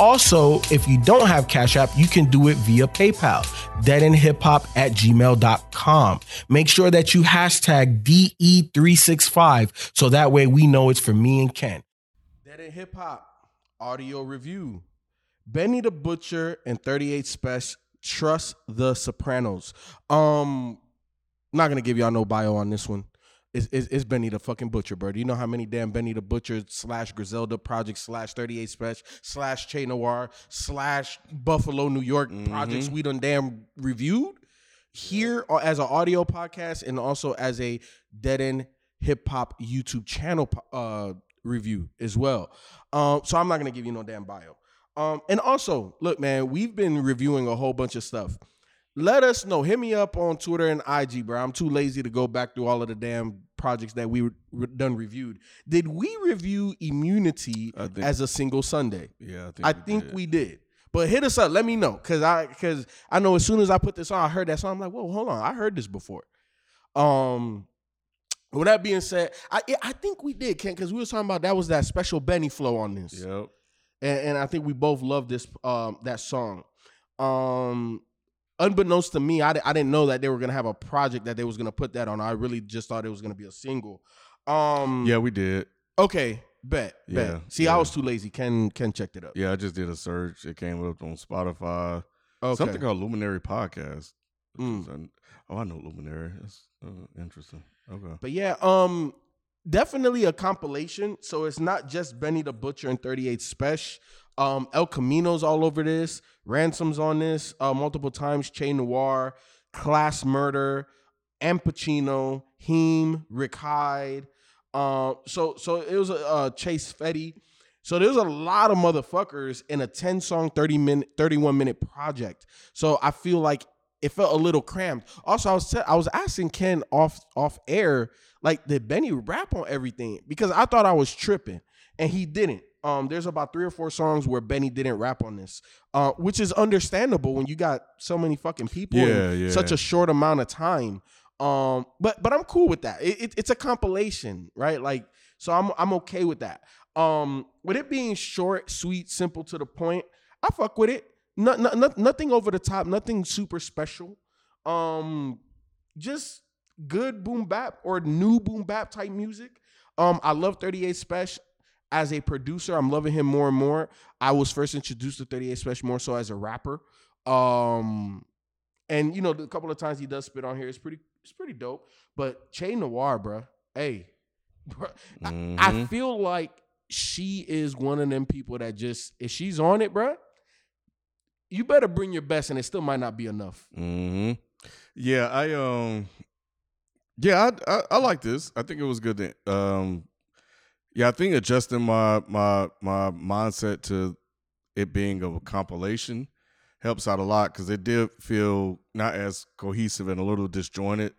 Also, if you don't have Cash App, you can do it via PayPal, deadendhiphop at gmail.com. Make sure that you hashtag DE365 so that way we know it's for me and Ken. Dead End Hip Hop audio review. Benny the Butcher and 38 Spesh trust the Sopranos. Um, not gonna give y'all no bio on this one. It's, it's, it's Benny the fucking Butcher, bro. Do you know how many damn Benny the Butcher slash Griselda Project slash 38 Spesh slash Che Noir slash Buffalo, New York projects we done damn reviewed here uh, as an audio podcast and also as a Dead End Hip Hop YouTube channel uh, review as well. Um, so I'm not gonna give you no damn bio. Um, and also, look, man, we've been reviewing a whole bunch of stuff. Let us know. Hit me up on Twitter and IG, bro. I'm too lazy to go back through all of the damn projects that we were done reviewed. Did we review Immunity think- as a single Sunday? Yeah, I think I we think did. we did. But hit us up. Let me know, cause I, cause I know as soon as I put this on, I heard that song. I'm like, whoa, hold on, I heard this before. Um, with that being said, I I think we did, Ken, because we was talking about that was that special Benny flow on this Yep. and, and I think we both love this um that song. Um unbeknownst to me, I, I didn't know that they were gonna have a project that they was gonna put that on. I really just thought it was gonna be a single. Um Yeah, we did. okay, bet, bet. Yeah, See, I was too lazy. Ken Ken checked it up. Yeah, I just did a search. It came up on Spotify. Okay. Something called Luminary Podcast. Mm. oh, I know Luminary. That's uh, interesting. Okay. But yeah, um, definitely a compilation. So it's not just Benny the Butcher and 38 Spesh. Um, Elcamino's all over this. Ransom's on this uh, multiple times. Che Noir, Klass Murda, Am Pacino, Heem, Rick Hyde. Um, so so it was a uh, Chase Fetti. So there's a lot of motherfuckers in a 10 song, 30 minute, 31 minute project. So I feel like it felt a little cramped. Also, I was te- I was asking Ken off off air, like, did Benny rap on everything? Because I thought I was tripping, and he didn't. Um, there's about three or four songs where Benny didn't rap on this, uh, which is understandable when you got so many fucking people Yeah, in yeah. such a short amount of time. Um, but but I'm cool with that. It, it- it's a compilation, right? Like, so I'm I'm okay with that. Um, with it being short, sweet, simple to the point, I fuck with it. No, no, no- nothing over the top, nothing super special. Um, just good boom bap or new boom bap type music. Um, I love 38 Spesh as a producer. I'm loving him more and more. I was first introduced to 38 Special more so as a rapper. Um, and you know, the couple of times he does spit on here, it's pretty, it's pretty dope. But Che Noir, bruh, hey, bruh, I, I Mhm. feel like she is one of them people that just if she's on it, bruh, you better bring your best, and it still might not be enough. hmm Yeah, I um, yeah, I, I I like this. I think it was good. To, um, yeah, I think adjusting my my my mindset to it being a compilation helps out a lot because it did feel not as cohesive and a little disjointed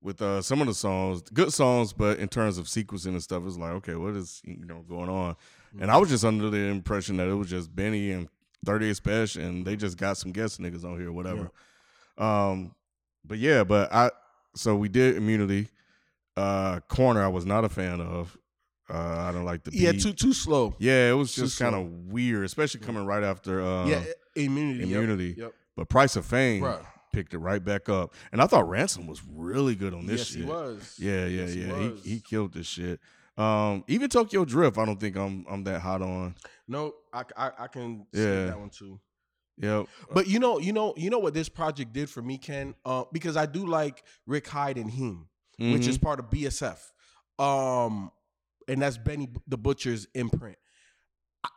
with uh some of the songs, good songs, but in terms of sequencing and stuff, it's like okay, what is you know going on? And I was just under the impression that it was just Benny and 38 Special, and they just got some guest niggas on here, whatever. Um, but yeah, but I so we did immunity. Uh, corner, I was not a fan of. Uh, I don't like the Yeah, too too slow. Yeah, it was too just kind of weird, especially coming right after uh, yeah, immunity. yep, immunity. Yep. But Price of Fame Bruh. picked it right back up, and I thought Ransom was really good on this Yes, shit. he was. Yeah, yeah, Yes, yeah. He, was. he killed this shit. Um, even Tokyo Drift, I don't think I'm I'm that hot on. No, I I, I can Yeah. that one too. Yep. But you know, you know, you know what this project did for me, Ken? Uh, because I do like Rick Hyde and him, which Mhm. is part of BSF. Um, and that's Benny the Butcher's imprint. I,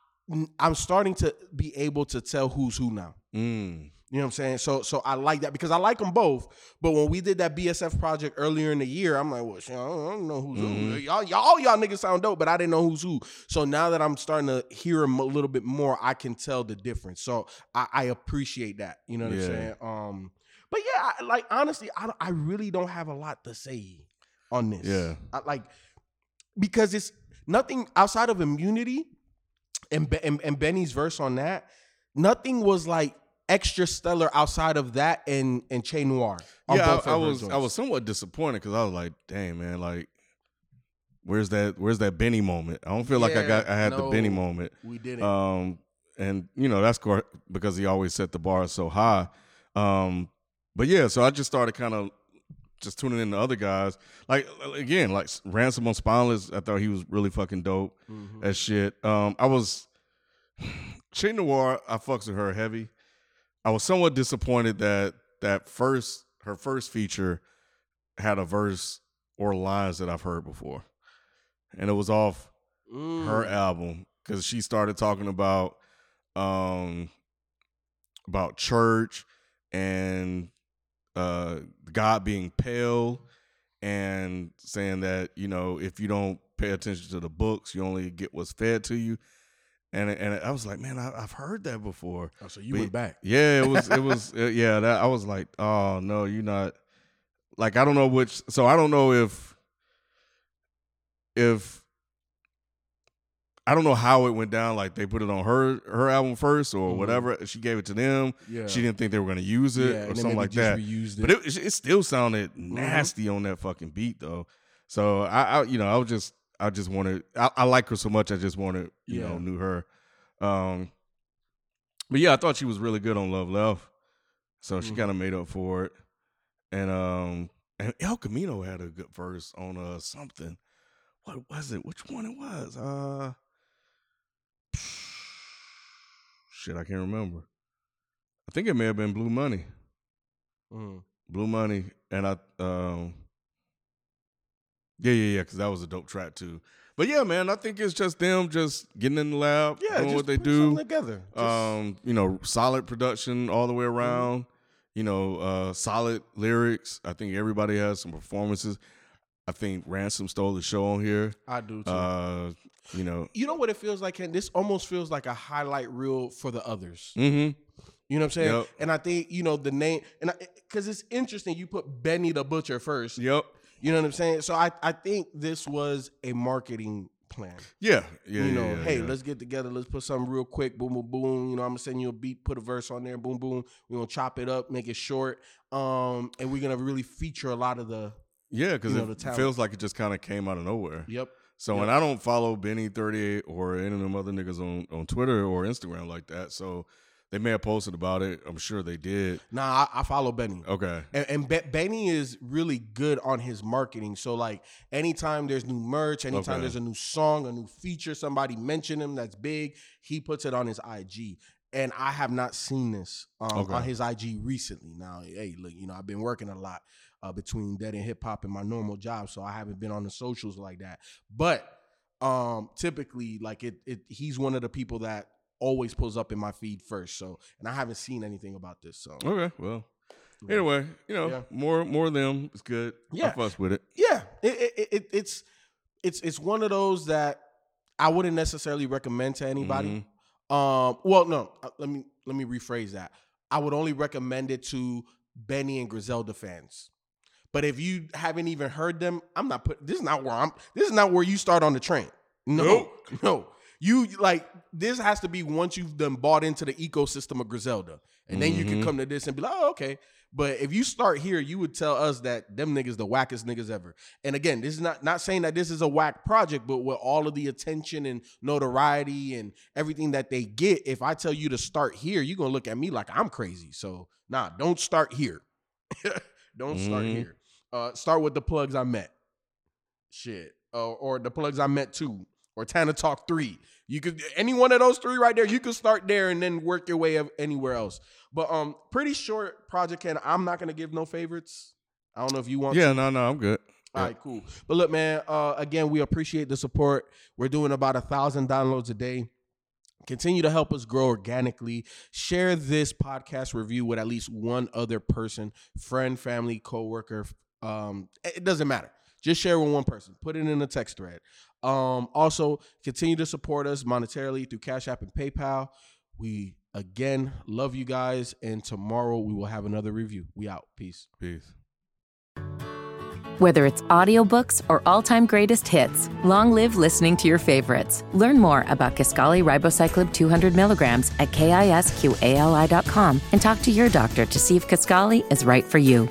I'm starting to be able to tell who's who now. Mm. You know what I'm saying? So so I like that because I like them both. But when we did that BSF project earlier in the year, I'm like, well, I don't, I don't know who's who. Mhm. Y'all, y'all, all y'all niggas sound dope, but I didn't know who's who. So now that I'm starting to hear them a little bit more, I can tell the difference. So I, I appreciate that. You know what Yeah. I'm saying? Um, but yeah, I, like honestly, I I really don't have a lot to say on this. Yeah. I, like because it's nothing outside of immunity and, and and Benny's verse on that. Nothing was like extra stellar outside of that and and Che Noir. on Yeah, both I, I was I was somewhat disappointed because I was like, dang man, like where's that where's that Benny moment? I don't feel like I got I had the Benny moment. We did it. Um, and you know that's because he always set the bar so high. Um, but yeah, so I just started kind of just tuning in to other guys. Like again, like Ransom on Spineless, I thought he was really fucking dope Mhm. as shit. Um, I was Che Noir, I fucks with her heavy. I was somewhat disappointed that that first her first feature had a verse or lines that I've heard before, and it was off Mm. her album because she started talking about um about church and uh God being pale and saying that you know if you don't pay attention to the books you only get what's fed to you and and I was like man I, I've heard that before Oh, so you But- went back. yeah, it was it was uh, yeah, that I was like, "Oh, no, you're not like I don't know which so I don't know if if I don't know how it went down like they put it on her her album first or Mhm. whatever. She gave it to them. Yeah. She didn't think they were going to use it Yeah, or something like just that. reused But it it still sounded nasty on that fucking beat though. So I, I you know, I was just I just wanted I, I like her so much I just wanted, you Yeah. know, knew her. Um but yeah, I thought she was really good on Love Left. So she Mhm. kind of made up for it. And um and Elcamino had a good verse on uh something. What was it? Which one it was? Uh shit, I can't remember. I think it may have been Blue Money. Mm. Blue Money, and I, um, yeah, yeah, yeah, because that was a dope track too. But yeah, man, I think it's just them just getting in the lab, Yeah, doing what they do. together. Just- Um, you know, solid production all the way around. You know, uh, solid lyrics. I think everybody has some performances. I think Ransom stole the show on here. I do too. Uh, you know, you know what it feels like, and This almost feels like a highlight reel for the others. mm-hmm. You know what I'm saying? Yep. And I think you know the name, and because it's interesting, you put Benny the Butcher first. Yep. You know what I'm saying? So I I think this was a marketing plan. Yeah. Yeah. you know, yeah, yeah, hey, yeah. let's get together. Let's put something real quick. Boom, boom, boom. You know, I'm gonna send you a beat, put a verse on there. Boom, boom. We're gonna chop it up, make it short. Um, and we're gonna really feature a lot of the. Yeah, because you know, it feels like it just kind of came out of nowhere. Yep. So Yep. when I don't follow Benny thirty eight or any of them other niggas on, on Twitter or Instagram like that, so they may have posted about it. I'm sure they did. Nah, I, I follow Benny. Okay. And, and Be- Benny is really good on his marketing. So like anytime there's new merch, anytime Okay. there's a new song, a new feature, somebody mention him that's big, he puts it on his IG. And I have not seen this um, Okay. on his IG recently. Now, hey, look, you know, I've been working a lot uh, between Dead End Hip Hop and my normal job, so I haven't been on the socials like that. But um, typically, like it, it, he's one of the people that always pulls up in my feed first. So, and I haven't seen anything about this. So, Okay. Well. Anyway, you know, Yeah. more more of them. It's good. Yeah, I Yeah. fuss with it. Yeah, it, it, it, it's it's it's one of those that I wouldn't necessarily recommend to anybody. Um, well, no, uh, let me let me rephrase that. I would only recommend it to Benny and Griselda fans. But if you haven't even heard them, I'm not put. This is not where I'm. This is not where you start on the train. No, Nope. no. You like this has to be once you've done bought into the ecosystem of Griselda, and then you can Mhm. come to this and be like, oh, okay. But if you start here, you would tell us that them niggas the wackest niggas ever. And again, this is not not saying that this is a whack project, but with all of the attention and notoriety and everything that they get, if I tell you to start here, you're gonna look at me like I'm crazy. So nah, don't start here. don't start Mhm. here. Uh, start with the plugs I met. Shit. uh, or the plugs I met two, or Tana Talk three. You could any one of those three right there. You could start there and then work your way anywhere else. But um, pretty short project. And I'm not gonna give no favorites. I don't know if you want. Yeah, to. no, no, I'm good. All right, cool. But look, man. Uh, again, we appreciate the support. We're doing about a thousand downloads a day. Continue to help us grow organically. Share this podcast review with at least one other person, friend, family, coworker. Um, it doesn't matter. Just share with one person. Put it in a text thread. Um, also, continue to support us monetarily through Cash App and PayPal. We again love you guys, and tomorrow we will have another review. We out. Peace. Peace. Whether it's audiobooks or all-time greatest hits, long live listening to your favorites. Learn more about Kisqali Ribociclib 200 milligrams at kisqali.com and talk to your doctor to see if Kisqali is right for you.